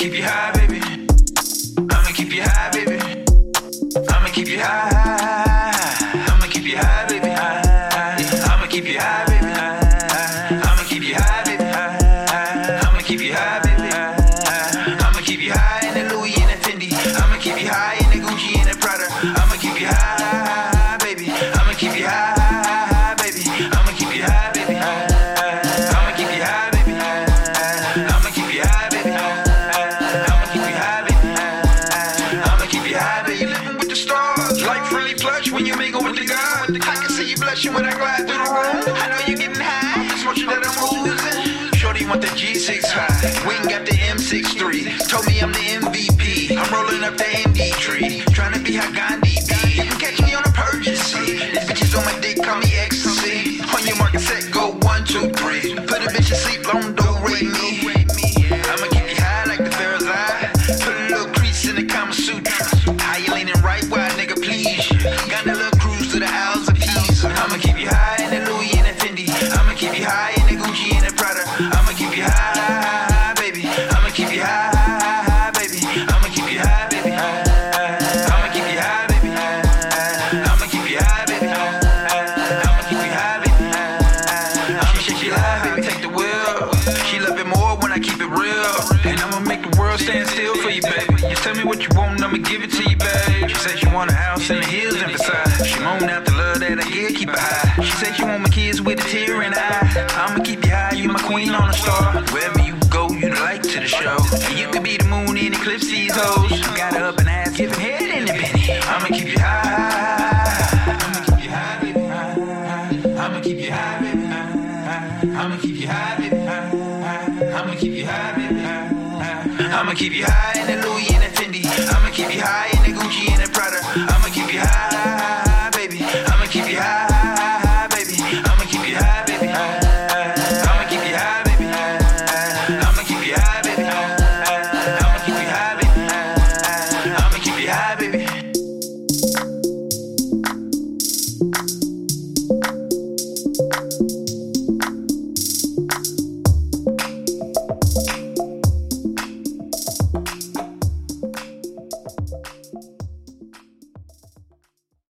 keep you high, baby. I'ma keep you high, baby. I'ma keep you high. I'ma keep you high, baby. I'ma keep you high, baby. I'ma keep you high, baby. I'ma keep you high, baby. You when I glide through the room. I know you're getting high, it's much that I'm losing. Shorty want the G6 high, Wing got the M63. Told me I'm the MVP. I'm rolling up the ND tree, trying to be how Gandhi be. You can catch me on a Persiancy. These bitches on my dick call me ecstasy. On your market set, go one, two, three. Put a bitch to sleep, long don't rate me. I'ma keep you high like the Pharaoh's eye. Put a little crease in the Kama Sutra. Keep you high, baby. I'ma keep you high, baby I'ma keep you high, baby I'ma keep you high, baby I'ma keep you high, baby I'ma keep you high, baby She said she live, baby, take the wheel. She loves more when I keep it real. And I'ma make the world stand still for you, baby. You tell me what you want, I'ma give it to you, babe. She said she want a house in the hills that I get, keep it high. She said she want my kids with a tear in eye. I'ma keep you high, you my queen on a star. Wherever you go, you the light to the show. And you could be the moon in eclipse these hoes. Got her up and ass, giving head in the penny. I'ma keep you high. I'ma keep you high, baby. I'ma keep you high, baby. I'ma keep you high, baby. I'ma keep you high, baby. I'ma keep you high